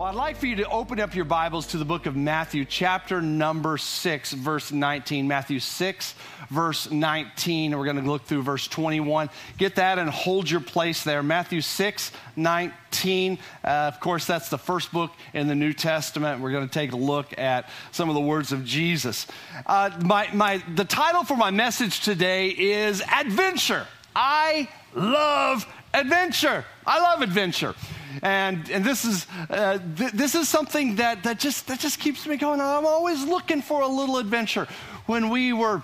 Well, I'd like for you to open up your Bibles to the book of Matthew, chapter number 6, verse 19. Matthew 6, verse 19. We're going to look through verse 21. Get that and hold your place there. Matthew 6, 19. Uh, of course, that's the first book in the New Testament. We're going to take a look at some of the words of Jesus. Uh, my, my, the title for my message today is Adventure. I love adventure. I love adventure and and this is uh, th- this is something that that just that just keeps me going. I'm always looking for a little adventure. When we were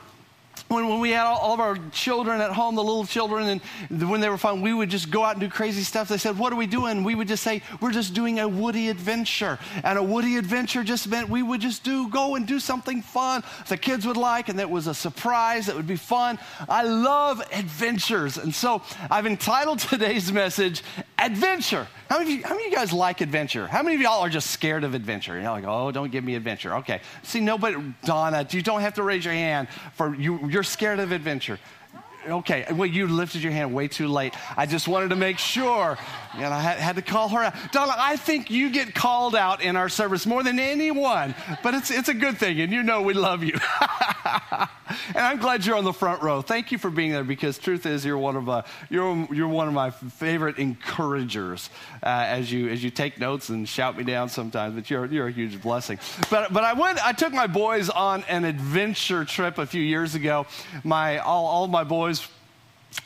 when, when we had all, all, of our children at home, the little children, and when they were fun, we would just go out and do crazy stuff. They said, What are we doing? We would just say, We're just doing a woody adventure. And a woody adventure just meant we would just do, go and do something fun the kids would like, and that was a surprise that would be fun. I love adventures. And so I've entitled today's message, Adventure. How many, you, how many of you guys like adventure? How many of y'all are just scared of adventure? You're like, oh, don't give me adventure. Okay. See, nobody, Donna, you don't have to raise your hand for you. You're scared of adventure. Okay, well, you lifted your hand way too late. I just wanted to make sure. And I had, to call her out. Donna, I think you get called out in our service more than anyone, but it's, it's a good thing, and you know we love you. and I'm glad you're on the front row. Thank you for being there because truth is you're one of, uh, you're, you're one of my favorite encouragers uh, as, you, as you take notes and shout me down sometimes, but you're, you're a huge blessing. But, but I, went, I took my boys on an adventure trip a few years ago. My, all, all my boys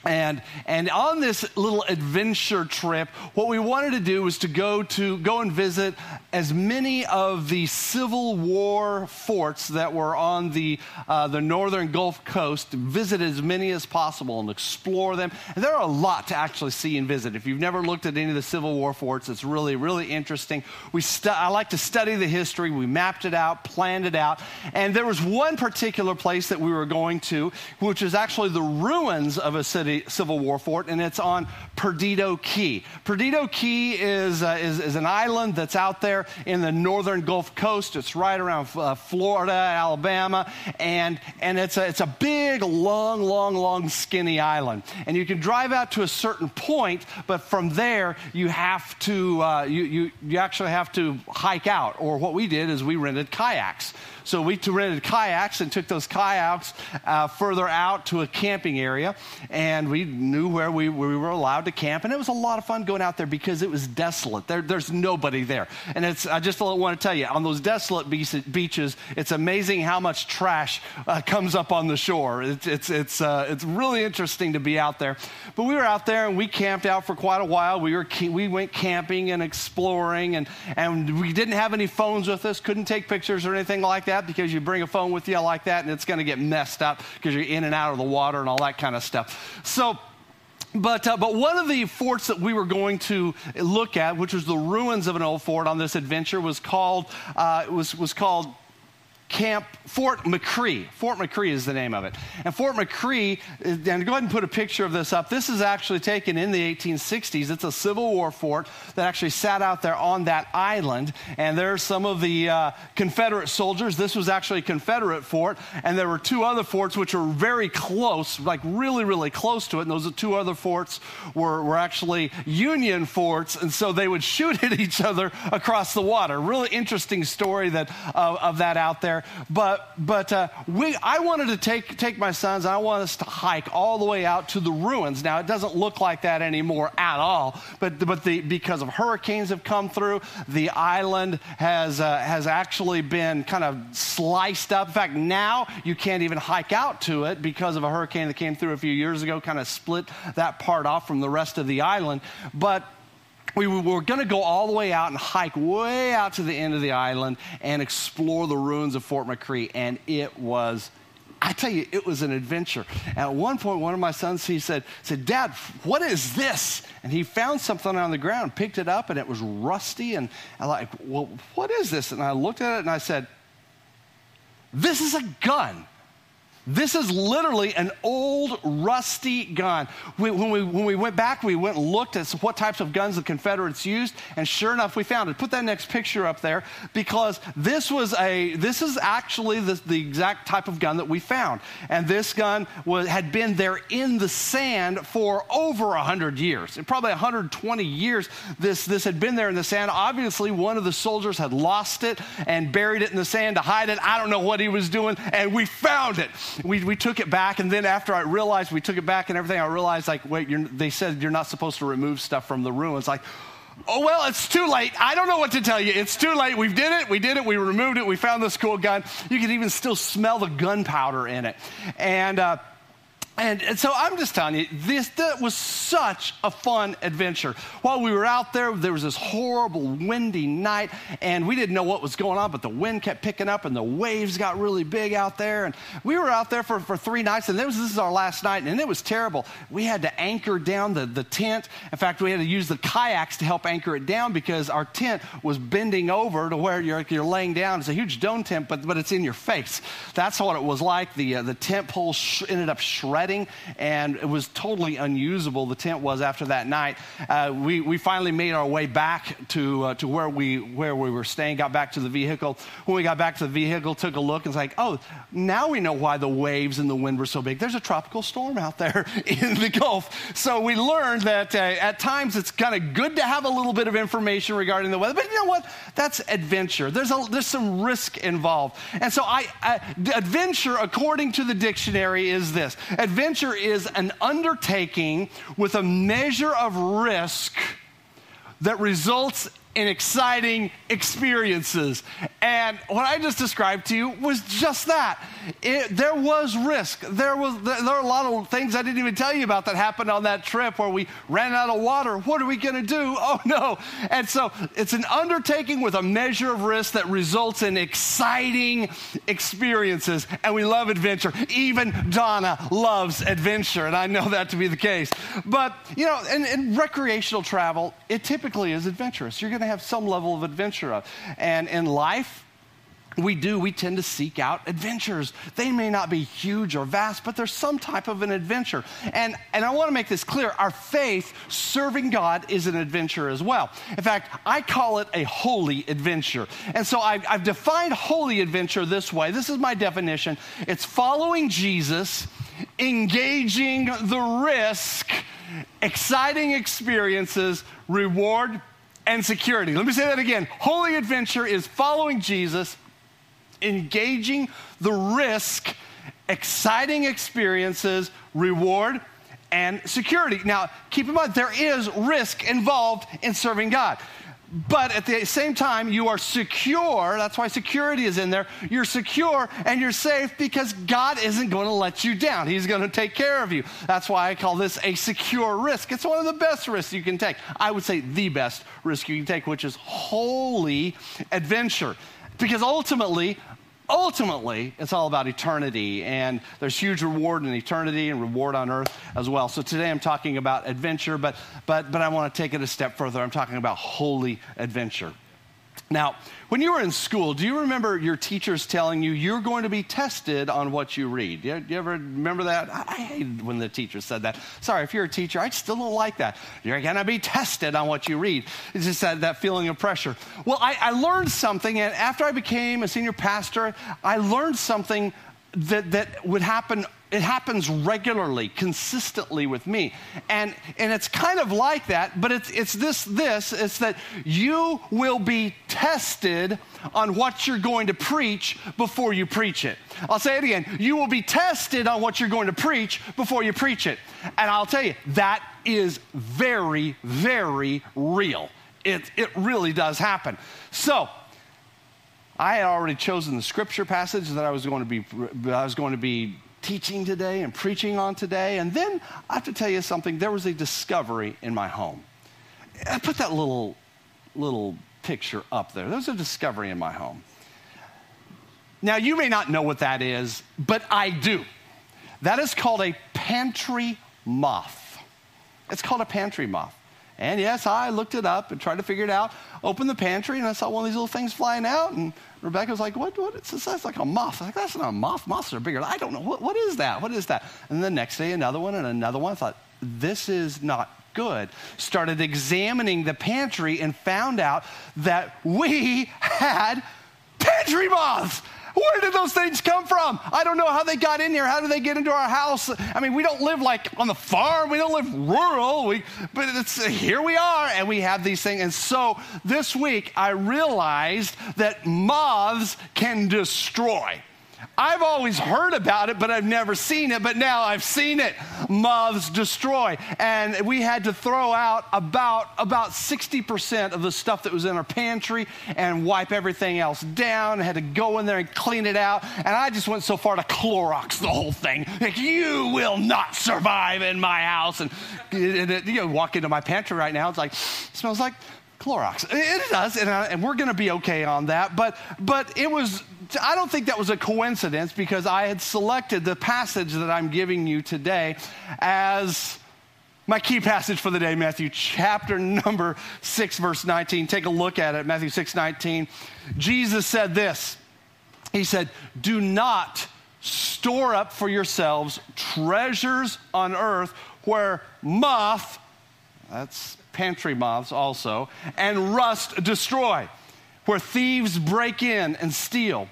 and and on this little adventure trip what we wanted to do was to go to go and visit as many of the civil war forts that were on the uh, the northern gulf coast visit as many as possible and explore them. And there are a lot to actually see and visit. If you've never looked at any of the civil war forts it's really really interesting. We stu- i like to study the history. We mapped it out planned it out. And there was one particular place that we were going to which is actually the ruins of a city, Civil War fort, and it's on Perdido Key. Perdido Key is, uh, is, is, an island that's out there in the northern Gulf Coast. It's right around uh, Florida, Alabama, and, and it's, a, it's a big, long, long, long, skinny island. And you can drive out to a certain point, but from there, you have to, uh, you, you, you actually have to hike out. Or what we did is we rented kayaks. So we rented kayaks and took those kayaks uh, further out to a camping area, and we knew where we, where we were allowed to camp. And it was a lot of fun going out there because it was desolate. There, there's nobody there. And it's, I just want to tell you, on those desolate beaches, it's amazing how much trash uh, comes up on the shore. It's, it's, it's, uh, it's really interesting to be out there. But we were out there and we camped out for quite a while. We, were, we went camping and exploring, and, and we didn't have any phones with us, couldn't take pictures or anything like that because you bring a phone with you like that and it's going to get messed up because you're in and out of the water and all that kind of stuff. So, but, uh, but one of the forts that we were going to look at, which was the ruins of an old fort on this adventure, was called, uh, was, was called Camp Fort McRee. Fort McRee is the name of it. And Fort McRee, and go ahead and put a picture of this up. This is actually taken in the 1860s. It's a Civil War fort that actually sat out there on that island. And there's some of the uh, Confederate soldiers. This was actually a Confederate fort. And there were two other forts which were very close, like really, really close to it. And those two other forts were, were actually Union forts. And so they would shoot at each other across the water. Really interesting story that, uh, of that out there. But, but uh, we, I wanted to take, take my sons, I want us to hike all the way out to the ruins. Now, it doesn't look like that anymore at all, but, but the, because of hurricanes have come through, the island has, uh, has actually been kind of sliced up. In fact, now you can't even hike out to it because of a hurricane that came through a few years ago, kind of split that part off from the rest of the island. But we were going to go all the way out and hike way out to the end of the island and explore the ruins of Fort McRee. And it was, I tell you, it was an adventure. At one point, one of my sons, he said, said, Dad, what is this? And he found something on the ground, picked it up, and it was rusty. And I'm like, well, what is this? And I looked at it and I said, this is a gun. This is literally an old, rusty gun. We, when, we, when we went back, we went and looked at what types of guns the Confederates used, and sure enough, we found it. Put that next picture up there because this was a this is actually the, the exact type of gun that we found. And this gun was, had been there in the sand for over 100 years. Probably 120 years, this, this had been there in the sand. Obviously, one of the soldiers had lost it and buried it in the sand to hide it. I don't know what he was doing, and we found it we, we took it back, and then after I realized we took it back and everything, I realized, like, wait, they said you're not supposed to remove stuff from the ruins. Like, oh, well, it's too late. I don't know what to tell you. It's too late. We did it. We did it. We removed it. We found this cool gun. You can even still smell the gunpowder in it. And, uh, and, and, so I'm just telling you, this that was such a fun adventure. While we were out there, there was this horrible windy night, and we didn't know what was going on, but the wind kept picking up, and the waves got really big out there. And we were out there for, for three nights, and was, this is our last night, and it was terrible. We had to anchor down the, the tent. In fact, we had to use the kayaks to help anchor it down because our tent was bending over to where you're, you're laying down. It's a huge dome tent, but, but it's in your face. That's what it was like. The, uh, the tent pole sh- ended up shredding and it was totally unusable. The tent was after that night. Uh, we, we finally made our way back to, uh, to where, we, where we were staying, got back to the vehicle. When we got back to the vehicle, took a look, and it's like, oh, now we know why the waves and the wind were so big. There's a tropical storm out there in the Gulf. So we learned that uh, at times it's kind of good to have a little bit of information regarding the weather. But you know what? That's adventure. There's, a, there's some risk involved. And so I, I adventure, according to the dictionary, is this. Adventure adventure is an undertaking with a measure of risk that results in exciting experiences. And what I just described to you was just that. It, there was risk. There was there, there are a lot of things I didn't even tell you about that happened on that trip where we ran out of water. What are we going to do? Oh no. And so it's an undertaking with a measure of risk that results in exciting experiences. And we love adventure. Even Donna loves adventure, and I know that to be the case. But, you know, in, in recreational travel, it typically is adventurous. You're going to have some level of adventure of. And in life, we do, we tend to seek out adventures. They may not be huge or vast, but there's some type of an adventure. And, and I want to make this clear our faith, serving God, is an adventure as well. In fact, I call it a holy adventure. And so I've, I've defined holy adventure this way this is my definition it's following Jesus, engaging the risk, exciting experiences, reward, and security. Let me say that again. Holy adventure is following Jesus, engaging the risk, exciting experiences, reward, and security. Now, keep in mind, there is risk involved in serving God. But at the same time, you are secure. That's why security is in there. You're secure and you're safe because God isn't going to let you down. He's going to take care of you. That's why I call this a secure risk. It's one of the best risks you can take. I would say the best risk you can take, which is holy adventure. Because ultimately, ultimately, it's all about eternity, and there's huge reward in eternity and reward on earth as well. So today I'm talking about adventure, but, but, but I want to take it a step further. I'm talking about holy adventure. Now, when you were in school, do you remember your teachers telling you you're going to be tested on what you read? Do you, you ever remember that? I, I hate when the teacher said that. Sorry, if you're a teacher, I still don't like that. You're going to be tested on what you read. It's just that, that feeling of pressure. Well, I, I learned something, and after I became a senior pastor, I learned something that, that would happen it happens regularly consistently with me. And and it's kind of like that but it's it's this this it's that you will be tested on what you're going to preach before you preach it. I'll say it again. You will be tested on what you're going to preach before you preach it. And i'll tell you that is very very real. It it really does happen. So I had already chosen the scripture passage that I was going to be I was going to be teaching today and preaching on today. And then I have to tell you something, there was a discovery in my home. I put that little, little picture up there. There was a discovery in my home. Now, you may not know what that is, but I do. That is called a pantry moth. It's called a pantry moth. And yes, I looked it up and tried to figure it out. Opened the pantry and I saw one of these little things flying out. And Rebecca was like, what, what? It's, it's like a moth. I'm like, that's not a moth. Moths are bigger. I don't know. What, what is that? What is that? And the next day, another one and another one. I thought, this is not good. Started examining the pantry and found out that we had pantry moths. Where did those things come from? I don't know how they got in here. How did they get into our house? I mean, we don't live like on the farm. We don't live rural. We, but it's, here we are, and we have these things. And so this week, I realized that moths can destroy. I've always heard about it, but I've never seen it. But now I've seen it. Moths destroy. And we had to throw out about, about 60% of the stuff that was in our pantry and wipe everything else down. I had to go in there and clean it out. And I just went so far to Clorox the whole thing. Like, you will not survive in my house. And, and, you know, walk into my pantry right now, it's like, it smells like Clorox. It does, and, I, and we're going to be okay on that. But, but it was, I don't think that was a coincidence because I had selected the passage that I'm giving you today as my key passage for the day, Matthew chapter number 6, verse 19. Take a look at it, Matthew 6, 19. Jesus said this He said, Do not store up for yourselves treasures on earth where moth, that's pantry moths also, and rust destroy, where thieves break in and steal.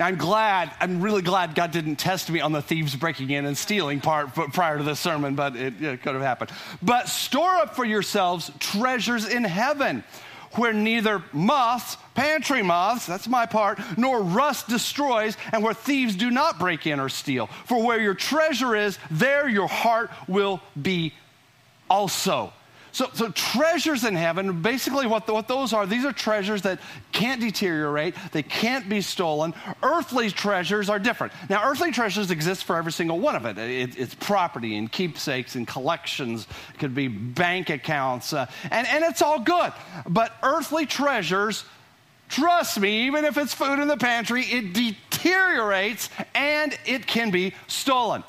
Now, I'm glad, I'm really glad God didn't test me on the thieves breaking in and stealing part prior to this sermon, but it, it could have happened. But store up for yourselves treasures in heaven where neither moths, pantry moths, that's my part, nor rust destroys, and where thieves do not break in or steal. For where your treasure is, there your heart will be also. So, so treasures in heaven, basically what, the, what those are, these are treasures that can't deteriorate, they can't be stolen. Earthly treasures are different. Now, earthly treasures exist for every single one of it. it it's property and keepsakes and collections, it could be bank accounts, uh, and, and it's all good. But earthly treasures, trust me, even if it's food in the pantry, it deteriorates and it can be stolen.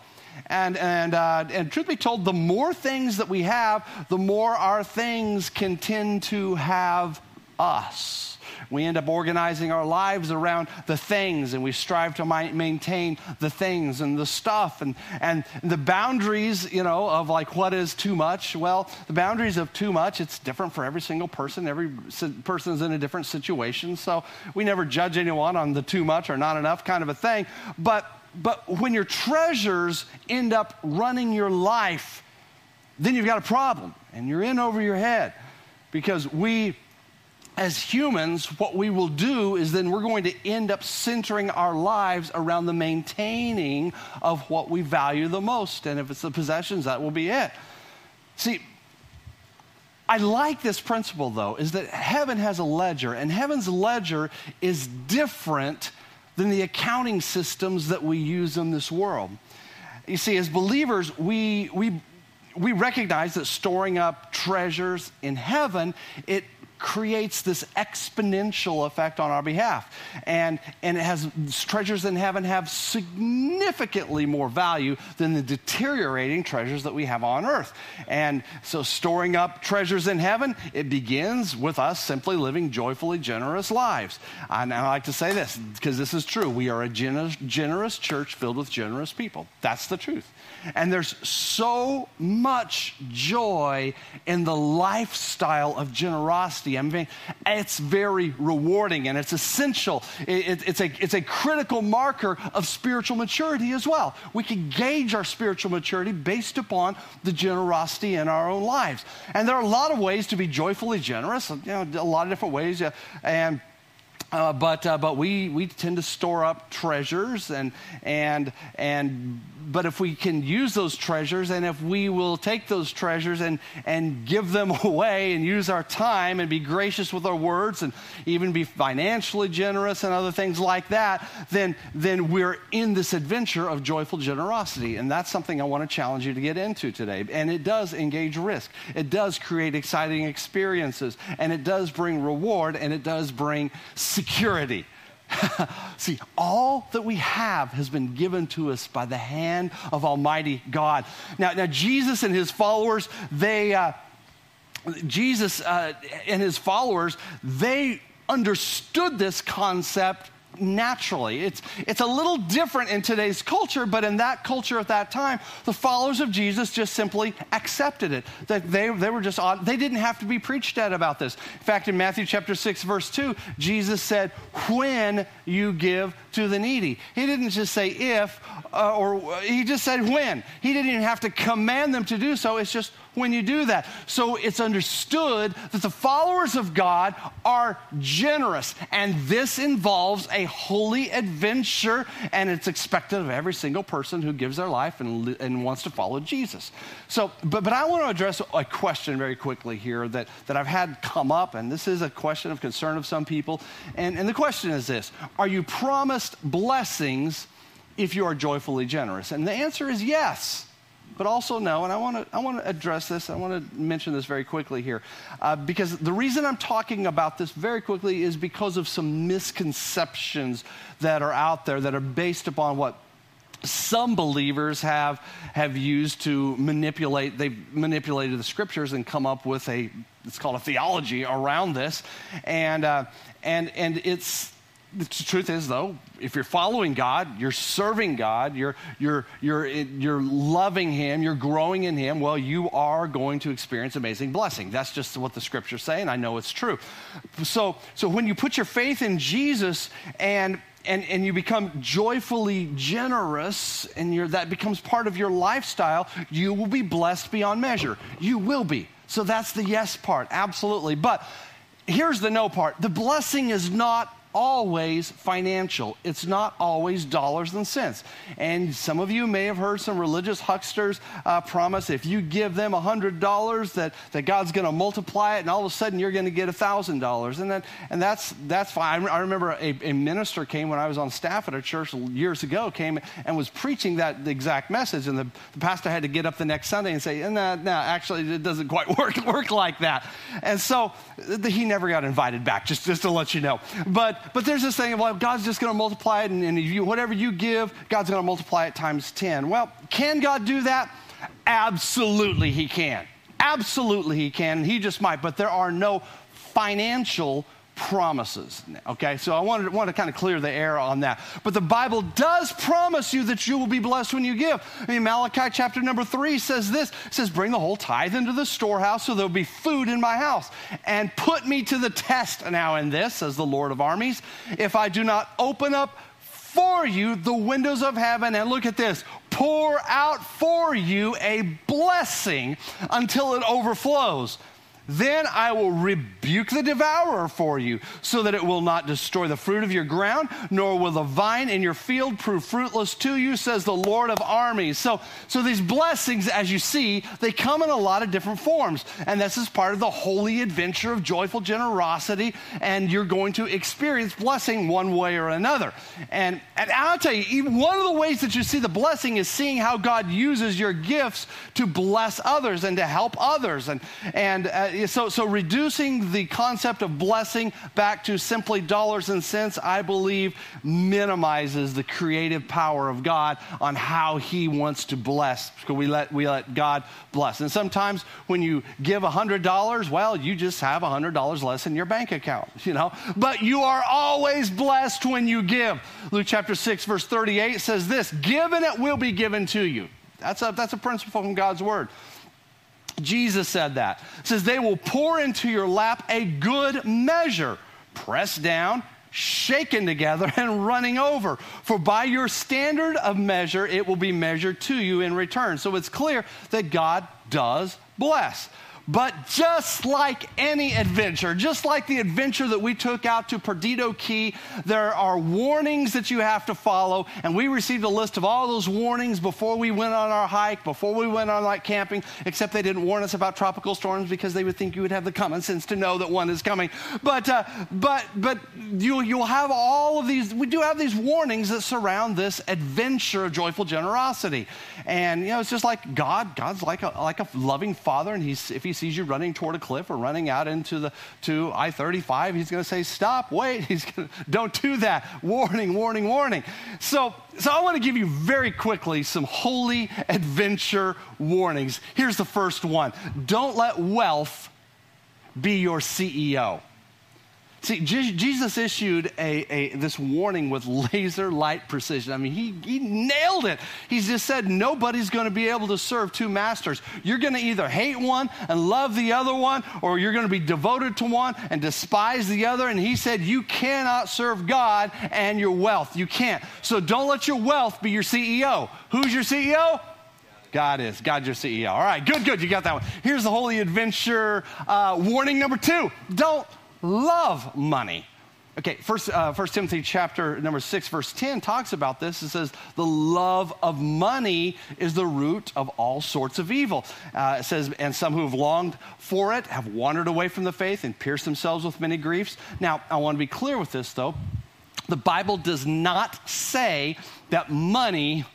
And, and, uh, and truth be told, the more things that we have, the more our things can tend to have us. We end up organizing our lives around the things, and we strive to maintain the things and the stuff and, and the boundaries, you know, of like what is too much. Well, the boundaries of too much, it's different for every single person. Every person is in a different situation. So we never judge anyone on the too much or not enough kind of a thing. But but when your treasures end up running your life, then you've got a problem and you're in over your head. Because we, as humans, what we will do is then we're going to end up centering our lives around the maintaining of what we value the most. And if it's the possessions, that will be it. See, I like this principle though, is that heaven has a ledger, and heaven's ledger is different than the accounting systems that we use in this world. You see, as believers, we, we, we recognize that storing up treasures in heaven, it creates this exponential effect on our behalf. And, and it has treasures in heaven have significantly more value than the deteriorating treasures that we have on earth. And so storing up treasures in heaven, it begins with us simply living joyfully generous lives. And I like to say this because this is true. We are a generous, generous church filled with generous people. That's the truth. And there's so much joy in the lifestyle of generosity. I mean, it's very rewarding and it's essential. It, it, it's, a, it's a critical marker of spiritual maturity as well. We can gauge our spiritual maturity based upon the generosity in our own lives. And there are a lot of ways to be joyfully generous, you know, a lot of different ways. And uh, but uh, but we we tend to store up treasures and and and but if we can use those treasures and if we will take those treasures and, and give them away and use our time and be gracious with our words and even be financially generous and other things like that, then, then we're in this adventure of joyful generosity. And that's something I want to challenge you to get into today. And it does engage risk, it does create exciting experiences, and it does bring reward, and it does bring security. See, all that we have has been given to us by the hand of Almighty God. Now, now Jesus and his followers, they, uh, Jesus uh, and his followers, they understood this concept naturally. It's, it's a little different in today's culture, but in that culture at that time, the followers of Jesus just simply accepted it. That they, they were just odd. They didn't have to be preached at about this. In fact, in Matthew chapter 6, verse 2, Jesus said, When you give to the needy. He didn't just say if, uh, or he just said when. He didn't even have to command them to do so. It's just when you do that. So it's understood that the followers of God are generous, and this involves a holy adventure, and it's expected of every single person who gives their life and, and wants to follow Jesus. So, but, but I want to address a question very quickly here that, that I've had come up, and this is a question of concern of some people. And, and the question is this Are you promised blessings if you are joyfully generous? And the answer is yes but also no. And I want to I want to address this. I want to mention this very quickly here, uh, because the reason I'm talking about this very quickly is because of some misconceptions that are out there that are based upon what some believers have have used to manipulate they've manipulated the scriptures and come up with a it's called a theology around this and uh, and and it's the truth is, though, if you're following God, you're serving God, you're, you're, you're, you're loving Him, you're growing in Him, well, you are going to experience amazing blessing. That's just what the scriptures say, and I know it's true. So, so when you put your faith in Jesus and and, and you become joyfully generous and you that becomes part of your lifestyle, you will be blessed beyond measure. You will be. So that's the yes part, absolutely. But here's the no part the blessing is not always financial. It's not always dollars and cents. And some of you may have heard some religious hucksters uh, promise if you give them $100 that, that God's going to multiply it and all of a sudden you're going to get $1,000. And, that, and that's, that's fine. I remember a, a, minister came when I was on staff at a church years ago, came and was preaching that exact message. And the, the pastor had to get up the next Sunday and say, no, no, actually it doesn't quite work, work like that. And so the, he never got invited back, just, just to let you know. But but there's this thing of like, God's just going to multiply it, and, and you, whatever you give, God's going to multiply it times 10. Well, can God do that? Absolutely, He can. Absolutely, He can. He just might, but there are no financial promises. Okay, so I wanted, want to kind of clear the air on that. But the Bible does promise you that you will be blessed when you give. I mean, Malachi chapter number three says this says, Bring the whole tithe into the storehouse so there'll be food in my house. And put me to the test now in this, says the Lord of armies, if I do not open up for you the windows of heaven and look at this pour out for you a blessing until it overflows then I will rebuke the devourer for you, so that it will not destroy the fruit of your ground, nor will the vine in your field prove fruitless to you, says the Lord of armies. So, so these blessings, as you see, they come in a lot of different forms. And this is part of the holy adventure of joyful generosity. And you're going to experience blessing one way or another. And, and I'll tell you, one of the ways that you see the blessing is seeing how God uses your gifts to bless others and to help others. And, and uh, so, so reducing the concept of blessing back to simply dollars and cents, I believe, minimizes the creative power of God on how He wants to bless. So we let, we let God bless. And sometimes when you give $100, well, you just have $100 less in your bank account, you know? But you are always blessed when you give. Luke chapter 6, verse 38 says this Give and it will be given to you. That's a, that's a principle from God's word. Jesus said that. It says, They will pour into your lap a good measure, pressed down, shaken together, and running over. For by your standard of measure, it will be measured to you in return. So it's clear that God does bless. But just like any adventure, just like the adventure that we took out to Perdido Key, there are warnings that you have to follow. And we received a list of all those warnings before we went on our hike, before we went on like camping, except they didn't warn us about tropical storms because they would think you would have the common sense to know that one is coming. But, uh, but, but you, you'll have all of these, we do have these warnings that surround this adventure of joyful generosity. And, you know, it's just like God, God's like a, like a loving father. And he's, if he sees you running toward a cliff or running out into the, to I-35, he's going to say, stop, wait. He's gonna, don't do that. Warning, warning, warning. So, so I want to give you very quickly some holy adventure warnings. Here's the first one. Don't let wealth be your CEO. See, Jesus issued a, a, this warning with laser light precision. I mean, he, he nailed it. He just said nobody's going to be able to serve two masters. You're going to either hate one and love the other one, or you're going to be devoted to one and despise the other. And he said, You cannot serve God and your wealth. You can't. So don't let your wealth be your CEO. Who's your CEO? God is. God's your CEO. All right, good, good. You got that one. Here's the Holy Adventure uh, warning number two don't love money. Okay, first, uh, first Timothy chapter number six, verse 10 talks about this. It says, the love of money is the root of all sorts of evil. Uh, it says, and some who have longed for it have wandered away from the faith and pierced themselves with many griefs. Now, I want to be clear with this though. The Bible does not say that money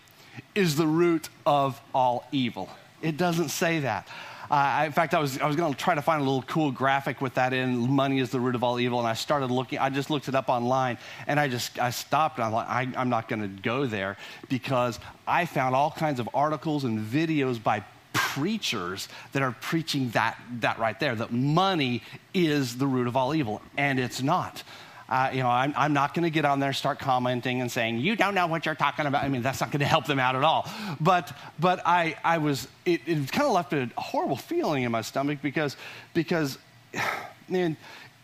is the root of all evil. It doesn't say that. Uh, in fact, I was, I was going to try to find a little cool graphic with that in money is the root of all evil. And I started looking, I just looked it up online and I just, I stopped I'm like, I, I'm not going to go there because I found all kinds of articles and videos by preachers that are preaching that, that right there, that money is the root of all evil. And it's not. Uh, you know, I'm, I'm not going to get on there and start commenting and saying, you don't know what you're talking about. I mean, that's not going to help them out at all. But, but I, I was, it, it kind of left a horrible feeling in my stomach because, because man,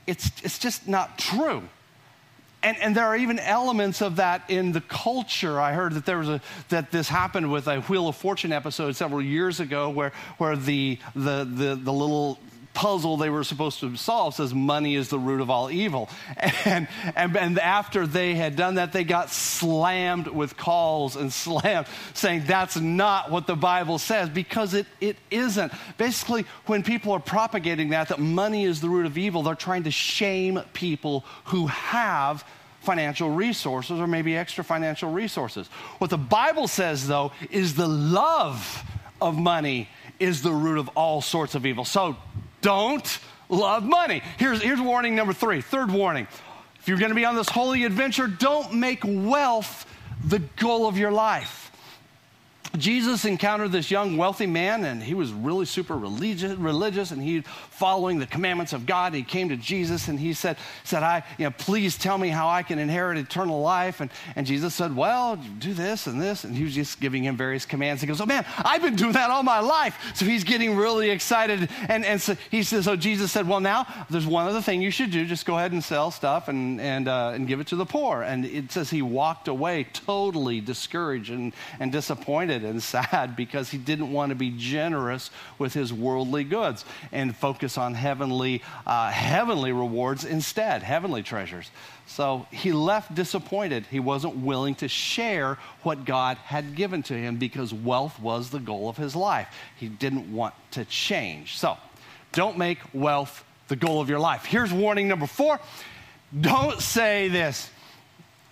it's, it's just not true. And, and, there are even elements of that in the culture. I heard that there was a that this happened with a Wheel of Fortune episode several years ago, where where the the the, the little puzzle they were supposed to solve says money is the root of all evil. And, and, and after they had done that, they got slammed with calls and slammed saying that's not what the Bible says because it, it isn't. Basically, when people are propagating that, that money is the root of evil, they're trying to shame people who have financial resources or maybe extra financial resources. What the Bible says, though, is the love of money is the root of all sorts of evil. So don't love money. Here's, here's warning number three, third warning. If you're going to be on this holy adventure, don't make wealth the goal of your life. Jesus encountered this young wealthy man, and he was really super religious, religious and he following the commandments of God. He came to Jesus and he said, said I, you know, please tell me how I can inherit eternal life. And, and Jesus said, Well, do this and this. And he was just giving him various commands. He goes, Oh man, I've been doing that all my life. So he's getting really excited. And, and so he says, So Jesus said, Well, now there's one other thing you should do. Just go ahead and sell stuff and, and, uh, and give it to the poor. And it says he walked away totally discouraged and, and disappointed and sad because he didn't want to be generous with his worldly goods and focus on heavenly, uh, heavenly rewards instead, heavenly treasures. So he left disappointed. He wasn't willing to share what God had given to him because wealth was the goal of his life. He didn't want to change. So don't make wealth the goal of your life. Here's warning number four don't say this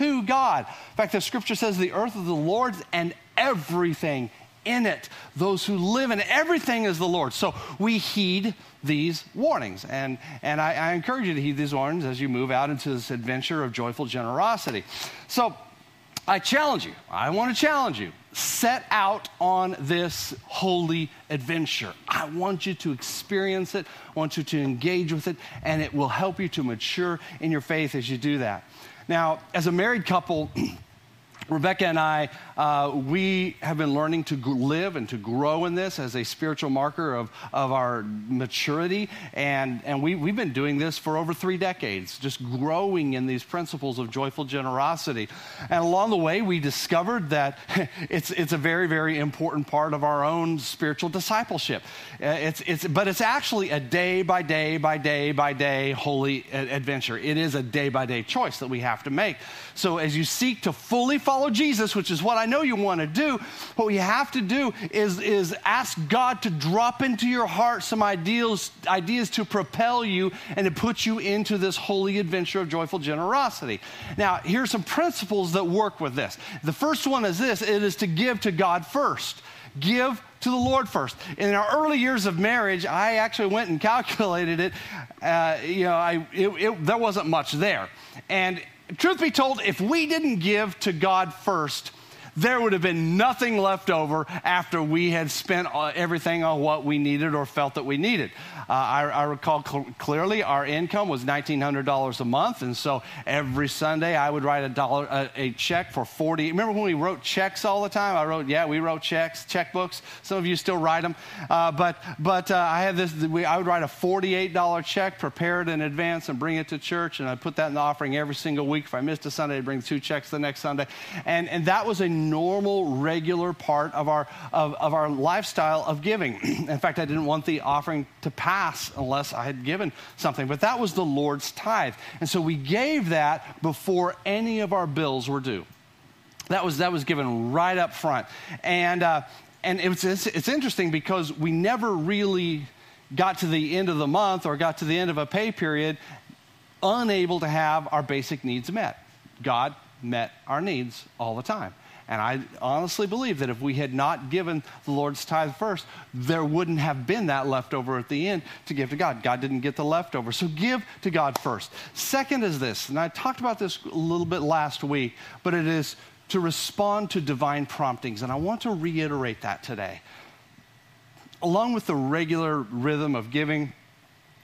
to God. In fact, the scripture says the earth is the Lord's and everything in it. Those who live in it, everything is the Lord. So we heed these warnings. And, and I, I encourage you to heed these warnings as you move out into this adventure of joyful generosity. So I challenge you, I want to challenge you. Set out on this holy adventure. I want you to experience it. I want you to engage with it, and it will help you to mature in your faith as you do that. Now, as a married couple, Rebecca and I, uh, we have been learning to live and to grow in this as a spiritual marker of, of our maturity. And, and we, we've been doing this for over three decades, just growing in these principles of joyful generosity. And along the way, we discovered that it's, it's a very, very important part of our own spiritual discipleship. Uh, it's, it's, but it's actually a day by day by day by day holy adventure. It is a day by day choice that we have to make. So as you seek to fully follow follow Jesus, which is what I know you want to do, what we have to do is, is ask God to drop into your heart some ideals, ideas to propel you and to put you into this holy adventure of joyful generosity. Now, here's some principles that work with this. The first one is this it is to give to God first. Give to the Lord first. In our early years of marriage, I actually went and calculated it. Uh, you know, I, it, it, there wasn't much there. And truth be told, if we didn't give to God first, there would have been nothing left over after we had spent everything on what we needed or felt that we needed. Uh, I, I, recall cl- clearly our income was $1,900 a month, and so every Sunday I would write a dollar a, a, check for 40. Remember when we wrote checks all the time? I wrote, yeah, we wrote checks, checkbooks. Some of you still write them, uh, but but uh, I had this. We, I would write a $48 check, prepare it in advance, and bring it to church, and I put that in the offering every single week. If I missed a Sunday, I'd bring two checks the next Sunday, and and that was a normal, regular part of our of, of our lifestyle of giving. in fact, I didn't want the offering to pass unless I had given something. But that was the Lord's tithe. And so we gave that before any of our bills were due. That was, that was given right up front. And, uh, and it's, it's interesting because we never really got to the end of the month or got to the end of a pay period unable to have our basic needs met. God met our needs all the time. And I honestly believe that if we had not given the Lord's tithe first, there wouldn't have been that leftover at the end to give to God. God didn't get the leftover. So give to God first. Second is this, and I talked about this a little bit last week, but it is to respond to divine promptings. And I want to reiterate that today. Along with the regular rhythm of giving,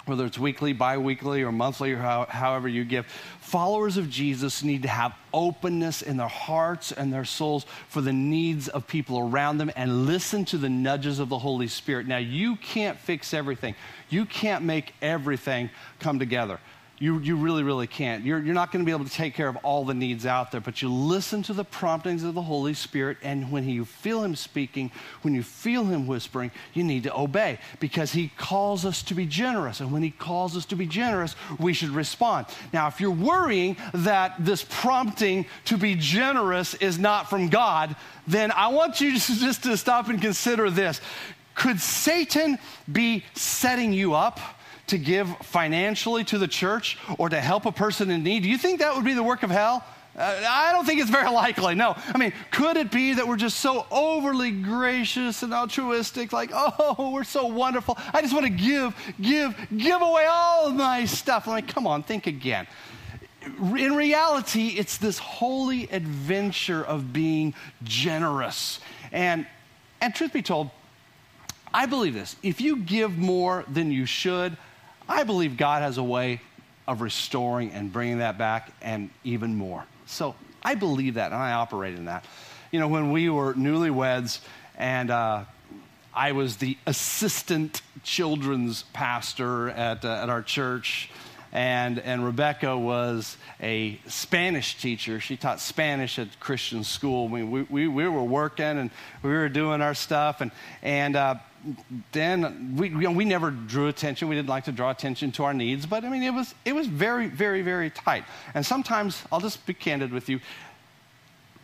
whether it's weekly, bi weekly, or monthly, or how, however you give, followers of Jesus need to have openness in their hearts and their souls for the needs of people around them and listen to the nudges of the Holy Spirit. Now, you can't fix everything, you can't make everything come together. You, you really, really can't. You're, you're not going to be able to take care of all the needs out there, but you listen to the promptings of the Holy Spirit, and when you feel Him speaking, when you feel Him whispering, you need to obey because He calls us to be generous. And when He calls us to be generous, we should respond. Now, if you're worrying that this prompting to be generous is not from God, then I want you just to stop and consider this. Could Satan be setting you up? To give financially to the church or to help a person in need, do you think that would be the work of hell? Uh, I don't think it's very likely. No. I mean, could it be that we're just so overly gracious and altruistic, like, oh, we're so wonderful. I just want to give, give, give away all of my stuff. I'm like, come on, think again. In reality, it's this holy adventure of being generous. And, and truth be told, I believe this. If you give more than you should, I believe God has a way of restoring and bringing that back and even more. So I believe that and I operate in that. You know, when we were newlyweds and uh, I was the assistant children's pastor at, uh, at our church, and, and Rebecca was a Spanish teacher. She taught Spanish at Christian school. We, we, we were working and we were doing our stuff, and, and uh, then we, you know, we never drew attention. We didn't like to draw attention to our needs, but I mean, it was, it was very, very, very tight. And sometimes, I'll just be candid with you,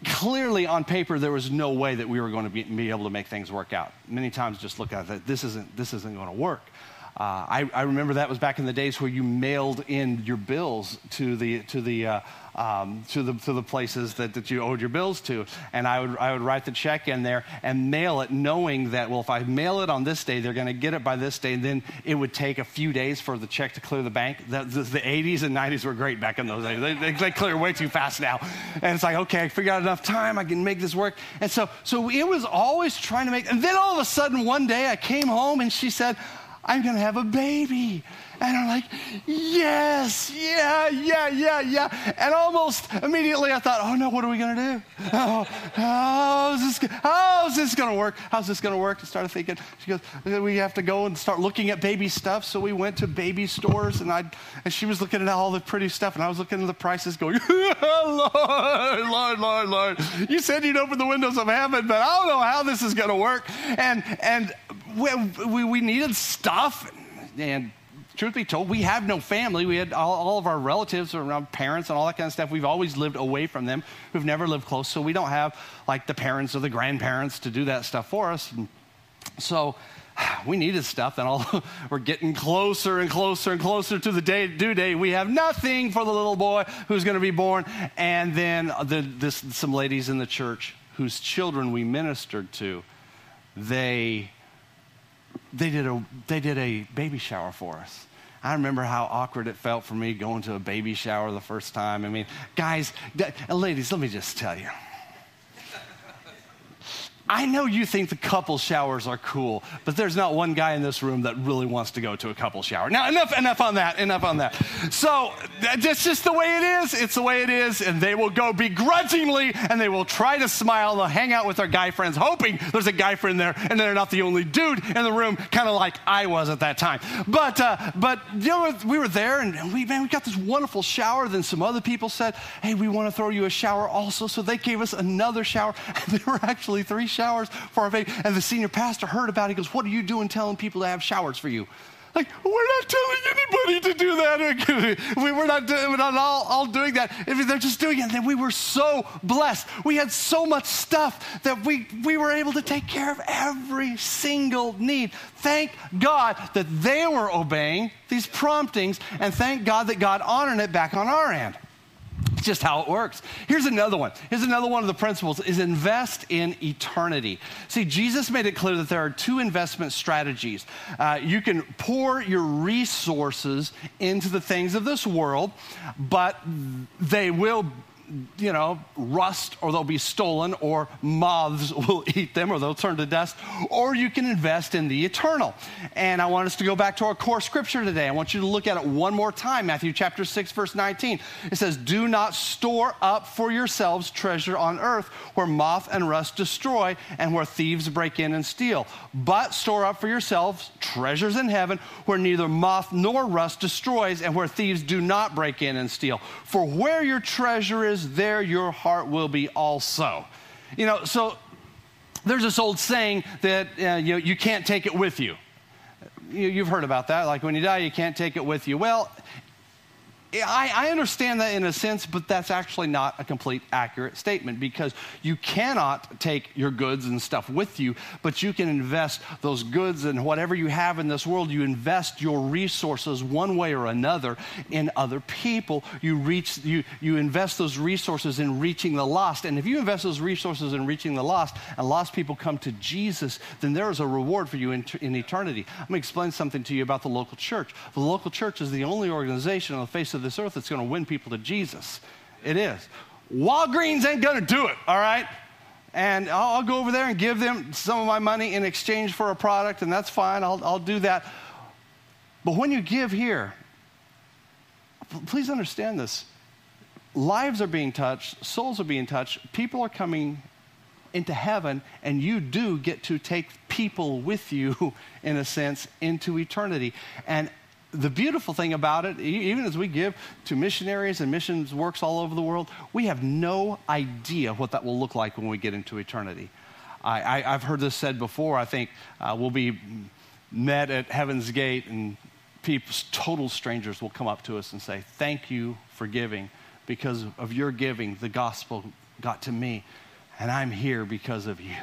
clearly on paper, there was no way that we were going to be, be able to make things work out. Many times, just look at it, this isn't, this isn't going to work. Uh, I, I, remember that was back in the days where you mailed in your bills to the, to the, uh, um, to, the, to the places that, that you owed your bills to. And I would, I would write the check in there and mail it, knowing that, well, if I mail it on this day, they're going to get it by this day. And then it would take a few days for the check to clear the bank. The, the, the 80s and 90s were great back in those days. They, they, they clear way too fast now. And it's like, okay, I figured out enough time. I can make this work. And so, so it was always trying to make, and then all of a sudden, one day I came home and she said, I'm going to have a baby. And I'm like, yes, yeah, yeah, yeah, yeah. And almost immediately I thought, oh no, what are we going to do? Oh, how's this, how's this going to work? How's this going to work? I started thinking, she goes, we have to go and start looking at baby stuff. So we went to baby stores and I, and she was looking at all the pretty stuff and I was looking at the prices going, Lord, Lord, Lord, Lord. You said you'd open the windows of heaven, but I don't know how this is going to work. And, and we, we, we needed stuff and truth be told, we have no family. We had all, all of our relatives around parents and all that kind of stuff. We've always lived away from them. We've never lived close. So we don't have like the parents or the grandparents to do that stuff for us. And so we needed stuff, and all we're getting closer and closer and closer to the day due date. We have nothing for the little boy who's going to be born, and then the, this, some ladies in the church whose children we ministered to, they they did a they did a baby shower for us. I remember how awkward it felt for me going to a baby shower the first time. I mean, guys, ladies, let me just tell you. I know you think the couple showers are cool, but there's not one guy in this room that really wants to go to a couple shower. Now, enough, enough on that, enough on that. So that's just the way it is. It's the way it is, and they will go begrudgingly, and they will try to smile. They'll hang out with their guy friends, hoping there's a guy friend there, and they're not the only dude in the room, kind of like I was at that time. But, uh, but you know, we were there, and we man, we got this wonderful shower. Then some other people said, "Hey, we want to throw you a shower also." So they gave us another shower, and there were actually three showers showers for our baby. And the senior pastor heard about it. He goes, What are you doing telling people to have showers for you? Like, we're not telling anybody to do that. we were not, we're not all, all doing that. They're just doing it. And then we were so blessed. We had so much stuff that we, we were able to take care of every single need. Thank God that they were obeying these promptings, and thank God that God honored it back on our end. It's just how it works. Here's another one. Here's another one of the principles is invest in eternity. See, Jesus made it clear that there are two investment strategies. Uh, you can pour your resources into the things of this world, but they will you know, rust or they'll be stolen or moths will eat them or they'll turn to dust. Or you can invest in the eternal. And I want us to go back to our core scripture today. I want you to look at it one more time Matthew chapter 6, verse 19. It says, Do not store up for yourselves treasure on earth where moth and rust destroy and where thieves break in and steal. But store up for yourselves treasures in heaven where neither moth nor rust destroys and where thieves do not break in and steal. For where your treasure is, there your heart will be also. You know, so there's this old saying that uh, you, know, you can't take it with you. you. You've heard about that. Like when you die, you can't take it with you. Well, I, I, understand that in a sense, but that's actually not a complete accurate statement because you cannot take your goods and stuff with you, but you can invest those goods and whatever you have in this world, you invest your resources one way or another in other people. You reach you you invest those resources in reaching the lost. And if you invest those resources in reaching the lost and lost people come to Jesus, then there is a reward for you in, in eternity. I'm to explain something to you about the local church. The local church is the only organization on the face of this earth that's going to win people to Jesus. It is. Walgreens ain't going to do it, all right? And I'll, I'll, go over there and give them some of my money in exchange for a product, and that's fine. I'll, I'll do that. But when you give here, please understand this lives are being touched, souls are being touched, people are coming into heaven, and you do get to take people with you, in a sense, into eternity. And the beautiful thing about it, even as we give to missionaries and missions works all over the world, we have no idea what that will look like when we get into eternity. I, have heard this said before. I think uh, we'll be met at heaven's gate, and people, total strangers will come up to us and say, Thank you for giving. Because of your giving, the gospel got to me, and I'm here because of you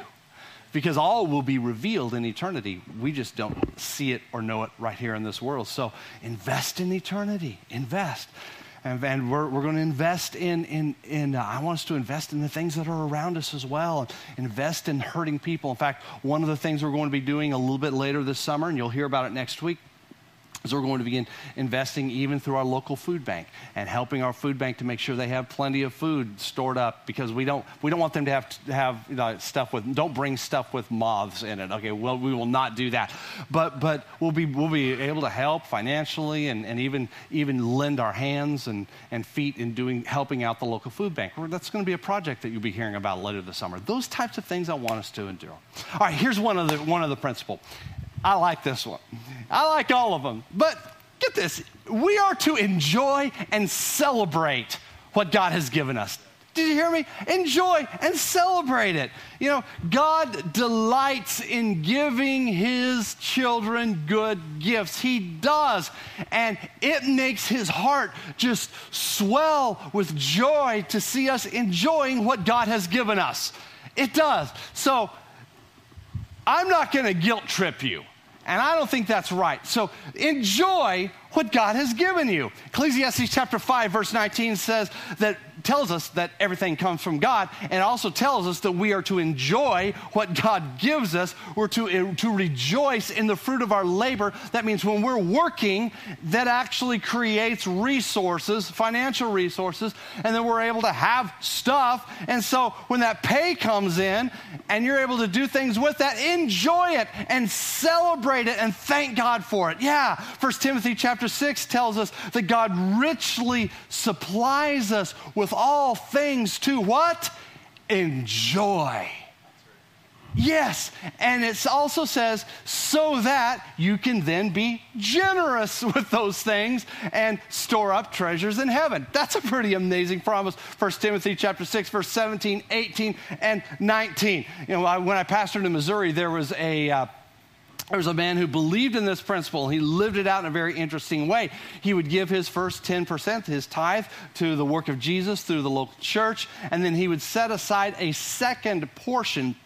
because all will be revealed in eternity. We just don't see it or know it right here in this world. So invest in eternity. Invest. And, and we're, we're going to invest in, in, in uh, I want us to invest in the things that are around us as well. Invest in hurting people. In fact, one of the things we're going to be doing a little bit later this summer, and you'll hear about it next week, so we're going to begin investing even through our local food bank and helping our food bank to make sure they have plenty of food stored up because we don't we don't want them to have to have you know, stuff with don't bring stuff with moths in it. Okay, well we will not do that, but but we'll be we'll be able to help financially and, and even even lend our hands and, and feet in doing helping out the local food bank. That's going to be a project that you'll be hearing about later this summer. Those types of things I want us to endure. All right, here's one of the one of the principles. I like this one. I like all of them. But get this we are to enjoy and celebrate what God has given us. Did you hear me? Enjoy and celebrate it. You know, God delights in giving his children good gifts. He does. And it makes his heart just swell with joy to see us enjoying what God has given us. It does. So, I'm not going to guilt trip you. And I don't think that's right. So enjoy what God has given you. Ecclesiastes chapter 5 verse 19 says that tells us that everything comes from God and also tells us that we are to enjoy what God gives us. We're to, eh, to rejoice in the fruit of our labor. That means when we're working, that actually creates resources, financial resources, and then we're able to have stuff. And so when that pay comes in and you're able to do things with that, enjoy it and celebrate it and thank God for it. Yeah, First Timothy chapter 6 tells us that God richly supplies us with all things to what? Enjoy. Yes, and it also says so that you can then be generous with those things and store up treasures in heaven. That's a pretty amazing promise. 1 Timothy chapter 6 verse 17, 18 and 19. You know, when I pastored in Missouri, there was a uh, there was a man who believed in this principle. He lived it out in a very interesting way. He would give his first 10%, his tithe, to the work of Jesus through the local church, and then he would set aside a second portion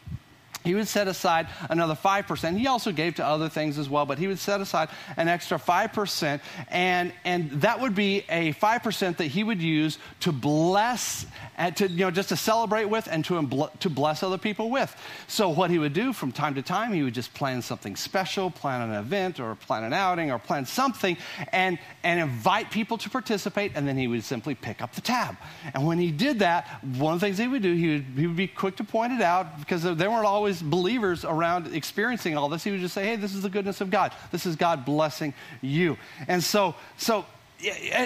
he would set aside another 5%. He also gave to other things as well, but he would set aside an extra 5%, and, and that would be a 5% that he would use to bless, and to, you know, just to celebrate with and to, to bless other people with. So what he would do from time to time, he would just plan something special, plan an event or plan an outing or plan something, and, and invite people to participate, and then he would simply pick up the tab. And when he did that, one of the things he would do, he would, he would be quick to point it out because they weren't always believers around experiencing all this, he would just say, hey, this is the goodness of God. This is God blessing you. And so, so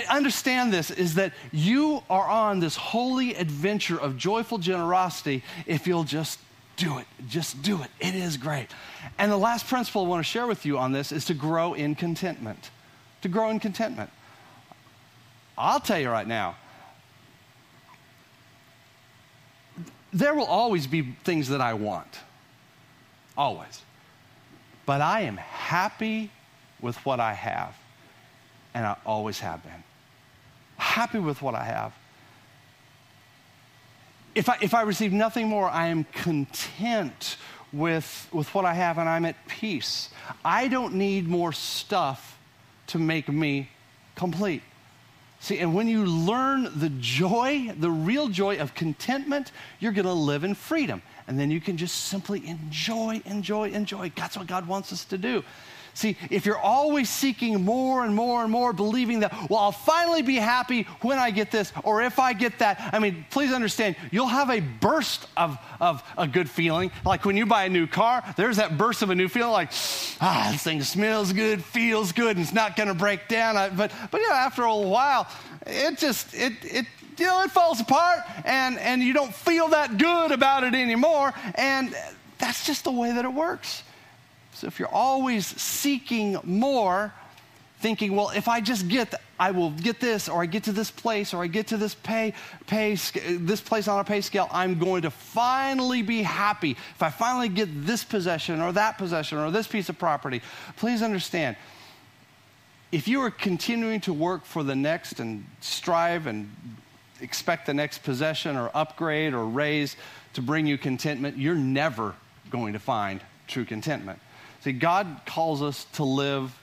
understand this is that you are on this holy adventure of joyful generosity if you'll just do it. Just do it. It is great. And the last principle I want to share with you on this is to grow in contentment. To grow in contentment. I'll tell you right now, there will always be things that I want always. But I am happy with what I have, and I always have been. Happy with what I have. If I, if I receive nothing more, I am content with, with what I have and I'm at peace. I don't need more stuff to make me complete. See, and when you learn the joy, the real joy of contentment, you're going to live in freedom and then you can just simply enjoy, enjoy, enjoy. That's what God wants us to do. See, if you're always seeking more and more and more, believing that, well, I'll finally be happy when I get this or if I get that, I mean, please understand, you'll have a burst of, of a good feeling. Like when you buy a new car, there's that burst of a new feeling like, ah, this thing smells good, feels good, and it's not going to break down. But, but you know, after a while, it just, it, it you know, it falls apart and, and you don't feel that good about it anymore. And that's just the way that it works. So if you're always seeking more, thinking, well, if I just get, I will get this, or I get to this place, or I get to this pay, pay, this place on a pay scale, I'm going to finally be happy. If I finally get this possession, or that possession, or this piece of property, please understand. If you are continuing to work for the next and strive and expect the next possession or upgrade or raise to bring you contentment, you're never going to find true contentment. See, God calls us to live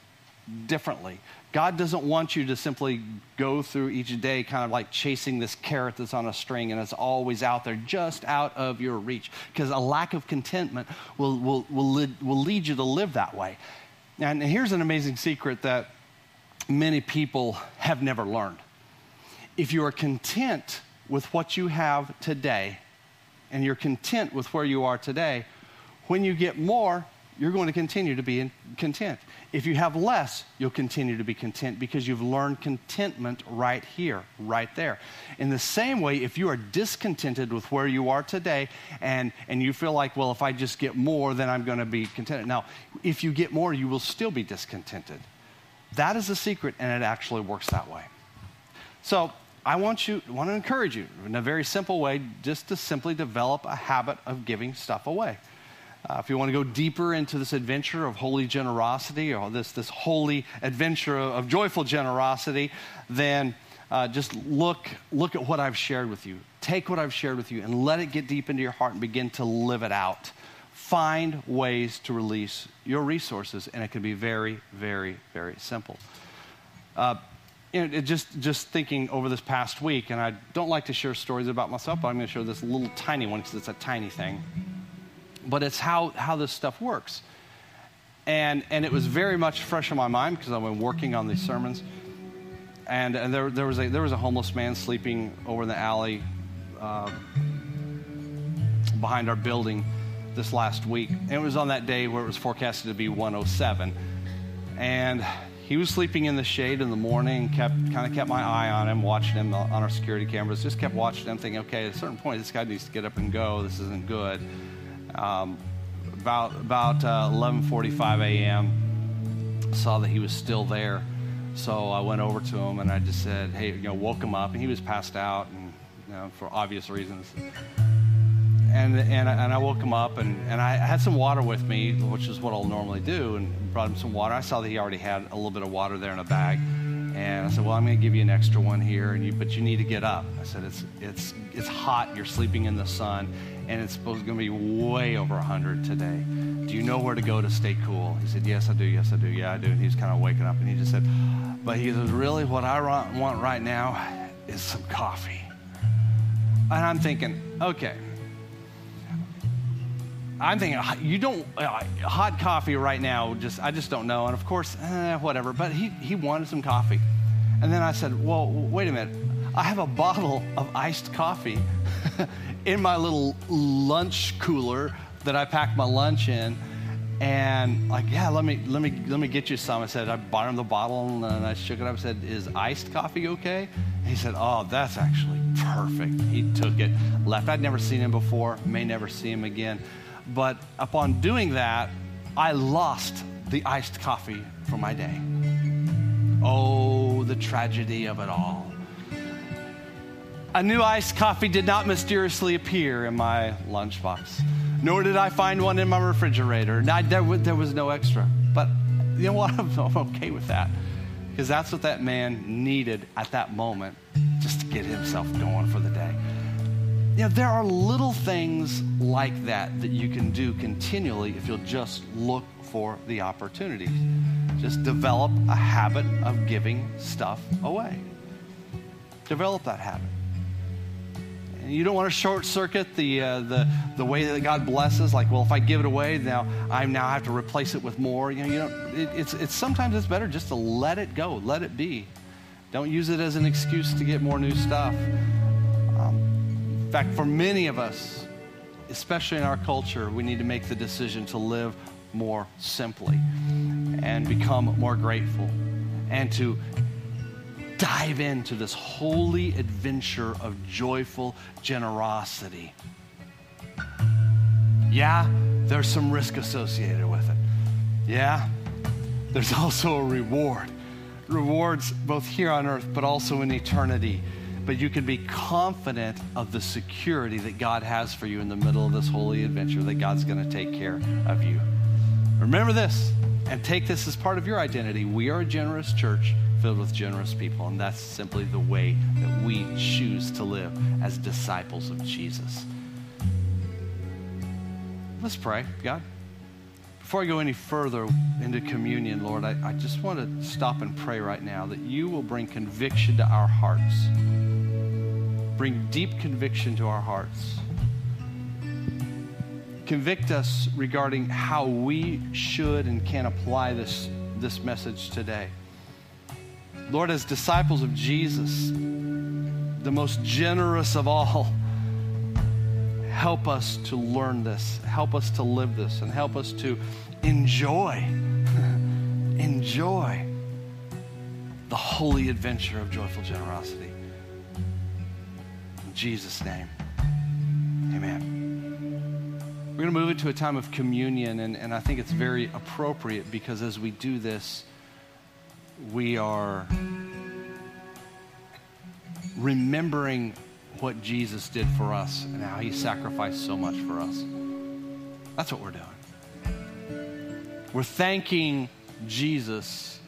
differently. God doesn't want you to simply go through each day kind of like chasing this carrot that's on a string and it's always out there, just out of your reach. Because a lack of contentment will, will, will, lead, will lead you to live that way. And here's an amazing secret that many people have never learned if you are content with what you have today and you're content with where you are today, when you get more, you're going to continue to be content. If you have less, you'll continue to be content because you've learned contentment right here, right there. In the same way, if you are discontented with where you are today and, and you feel like, well, if I just get more, then I'm going to be contented. Now, if you get more, you will still be discontented. That is the secret, and it actually works that way. So, I want you, want to encourage you in a very simple way, just to simply develop a habit of giving stuff away. Uh, if you want to go deeper into this adventure of holy generosity or this, this holy adventure of, of joyful generosity, then uh, just look, look at what I've shared with you. Take what I've shared with you and let it get deep into your heart and begin to live it out. Find ways to release your resources, and it can be very, very, very simple. Uh, you know, just, just thinking over this past week, and I don't like to share stories about myself, but I'm going to share this little tiny one because it's a tiny thing. But it's how, how this stuff works. And, and it was very much fresh in my mind because I've been working on these sermons. And, and there, there, was a, there was a homeless man sleeping over in the alley uh, behind our building this last week. And it was on that day where it was forecasted to be 107. And he was sleeping in the shade in the morning, kept kind of kept my eye on him, watching him on our security cameras, just kept watching him, thinking, okay, at a certain point, this guy needs to get up and go. This isn't good. Um, about about uh, 11:45 a.m., saw that he was still there, so I went over to him and I just said, hey, you know, woke him up, and he was passed out, and you know, for obvious reasons and, and, and I woke him up, and, and I had some water with me, which is what I'll normally do, and brought him some water. I saw that he already had a little bit of water there in a bag. And I said, well, I'm going to give you an extra one here, and you, but you need to get up. I said, it's, it's, it's hot. You're sleeping in the sun, and it's supposed to be way over 100 today. Do you know where to go to stay cool? He said, yes, I do. Yes, I do. Yeah, I do. And he's kind of waking up, and he just said, but he says, really, what I want right now is some coffee. And I'm thinking, okay, I'm thinking you don't uh, hot coffee right now. Just I just don't know. And of course, eh, whatever. But he he wanted some coffee, and then I said, well, wait a minute. I have a bottle of iced coffee in my little lunch cooler that I pack my lunch in. And like, yeah, let me let me let me get you some. I said I bought him the bottle and I shook it up. I said, "Is iced coffee okay?" And he said, "Oh, that's actually perfect." He took it, left. I'd never seen him before. May never see him again. But upon doing that, I lost the iced coffee for my day. Oh, the tragedy of it all. A new iced coffee did not mysteriously appear in my lunchbox, nor did I find one in my refrigerator. Now, there, there was no extra. But you know what? I'm okay with that because that's what that man needed at that moment just to get himself going for the day you know, there are little things like that that you can do continually if you'll just look for the opportunities. Just develop a habit of giving stuff away. Develop that habit. And you don't want to short circuit the, uh, the, the way that God blesses, like, well, if I give it away, now I now have to replace it with more. You know, you know it, it's, it's sometimes it's better just to let it go, let it be. Don't use it as an excuse to get more new stuff fact, for many of us, especially in our culture, we need to make the decision to live more simply and become more grateful and to dive into this holy adventure of joyful generosity. Yeah, there's some risk associated with it. Yeah, there's also a reward. Rewards both here on earth, but also in eternity but you can be confident of the security that God has for you in the middle of this holy adventure, that God's going to take care of you. Remember this and take this as part of your identity. We are a generous church filled with generous people, and that's simply the way that we choose to live as disciples of Jesus. Let's pray, God. Before I go any further into communion, Lord, I, I just want to stop and pray right now that you will bring conviction to our hearts bring deep conviction to our hearts. Convict us regarding how we should and can apply this, this message today. Lord, as disciples of Jesus, the most generous of all, help us to learn this, help us to live this, and help us to enjoy, enjoy the holy adventure of joyful generosity. Jesus' name. Amen. We're going to move into a time of communion, and, and I think it's very appropriate because as we do this, we are remembering what Jesus did for us and how he sacrificed so much for us. That's what we're doing. We're thanking Jesus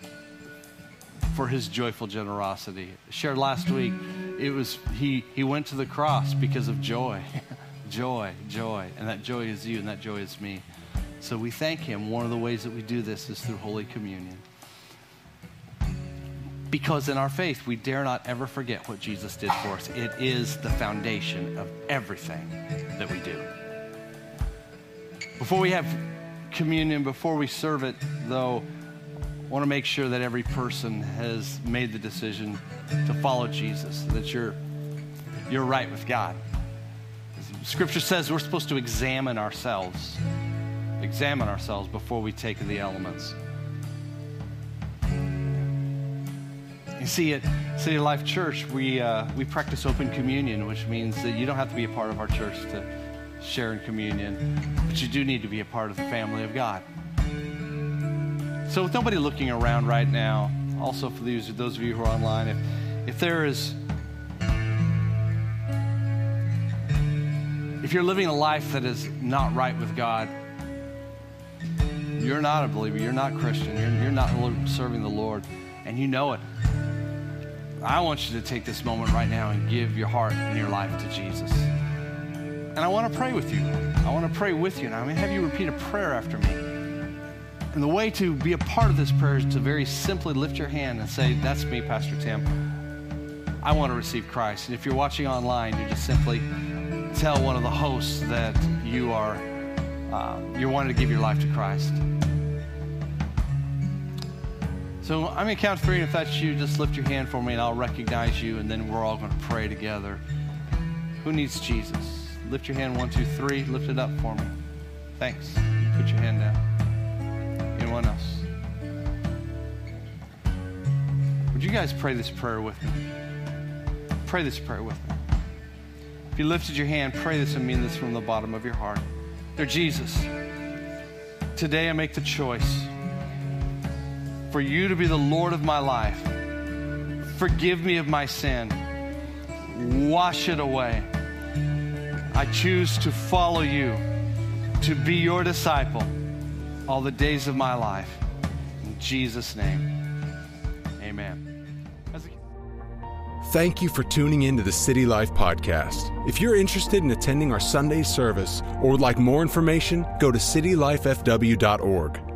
for his joyful generosity. Shared last week, it was he he went to the cross because of joy. joy, joy, and that joy is you and that joy is me. So we thank him. One of the ways that we do this is through Holy Communion. Because in our faith, we dare not ever forget what Jesus did for us. It is the foundation of everything that we do. Before we have communion, before we serve it, though, I want to make sure that every person has made the decision to follow Jesus, that you're, you're right with God. Scripture says we're supposed to examine ourselves, examine ourselves before we take the elements. You see, at City Life Church, we, uh, we practice open communion, which means that you don't have to be a part of our church to share in communion, but you do need to be a part of the family of God. So, with nobody looking around right now, also for those, those of you who are online, if, if there is, if you're living a life that is not right with God, you're not a believer, you're not Christian, you're, you're not serving the Lord, and you know it. I want you to take this moment right now and give your heart and your life to Jesus. And I want to pray with you. I want to pray with you. and I'm going to have you repeat a prayer after me. And the way to be a part of this prayer is to very simply lift your hand and say, That's me, Pastor Tim. I want to receive Christ. And if you're watching online, you just simply tell one of the hosts that you are uh, you're wanting to give your life to Christ. So I'm going to count three, and if that's you, just lift your hand for me, and I'll recognize you, and then we're all going to pray together. Who needs Jesus? Lift your hand, one, two, three. Lift it up for me. Thanks. Put your hand down. Would you guys pray this prayer with me? Pray this prayer with me. If you lifted your hand, pray this and mean this from the bottom of your heart. Dear Jesus, today I make the choice for you to be the Lord of my life. Forgive me of my sin. Wash it away. I choose to follow you, to be your disciple all the days of my life. In Jesus' name, amen. Thank you for tuning in to the City Life Podcast. If you're interested in attending our Sunday service or would like more information, go to citylifefw.org.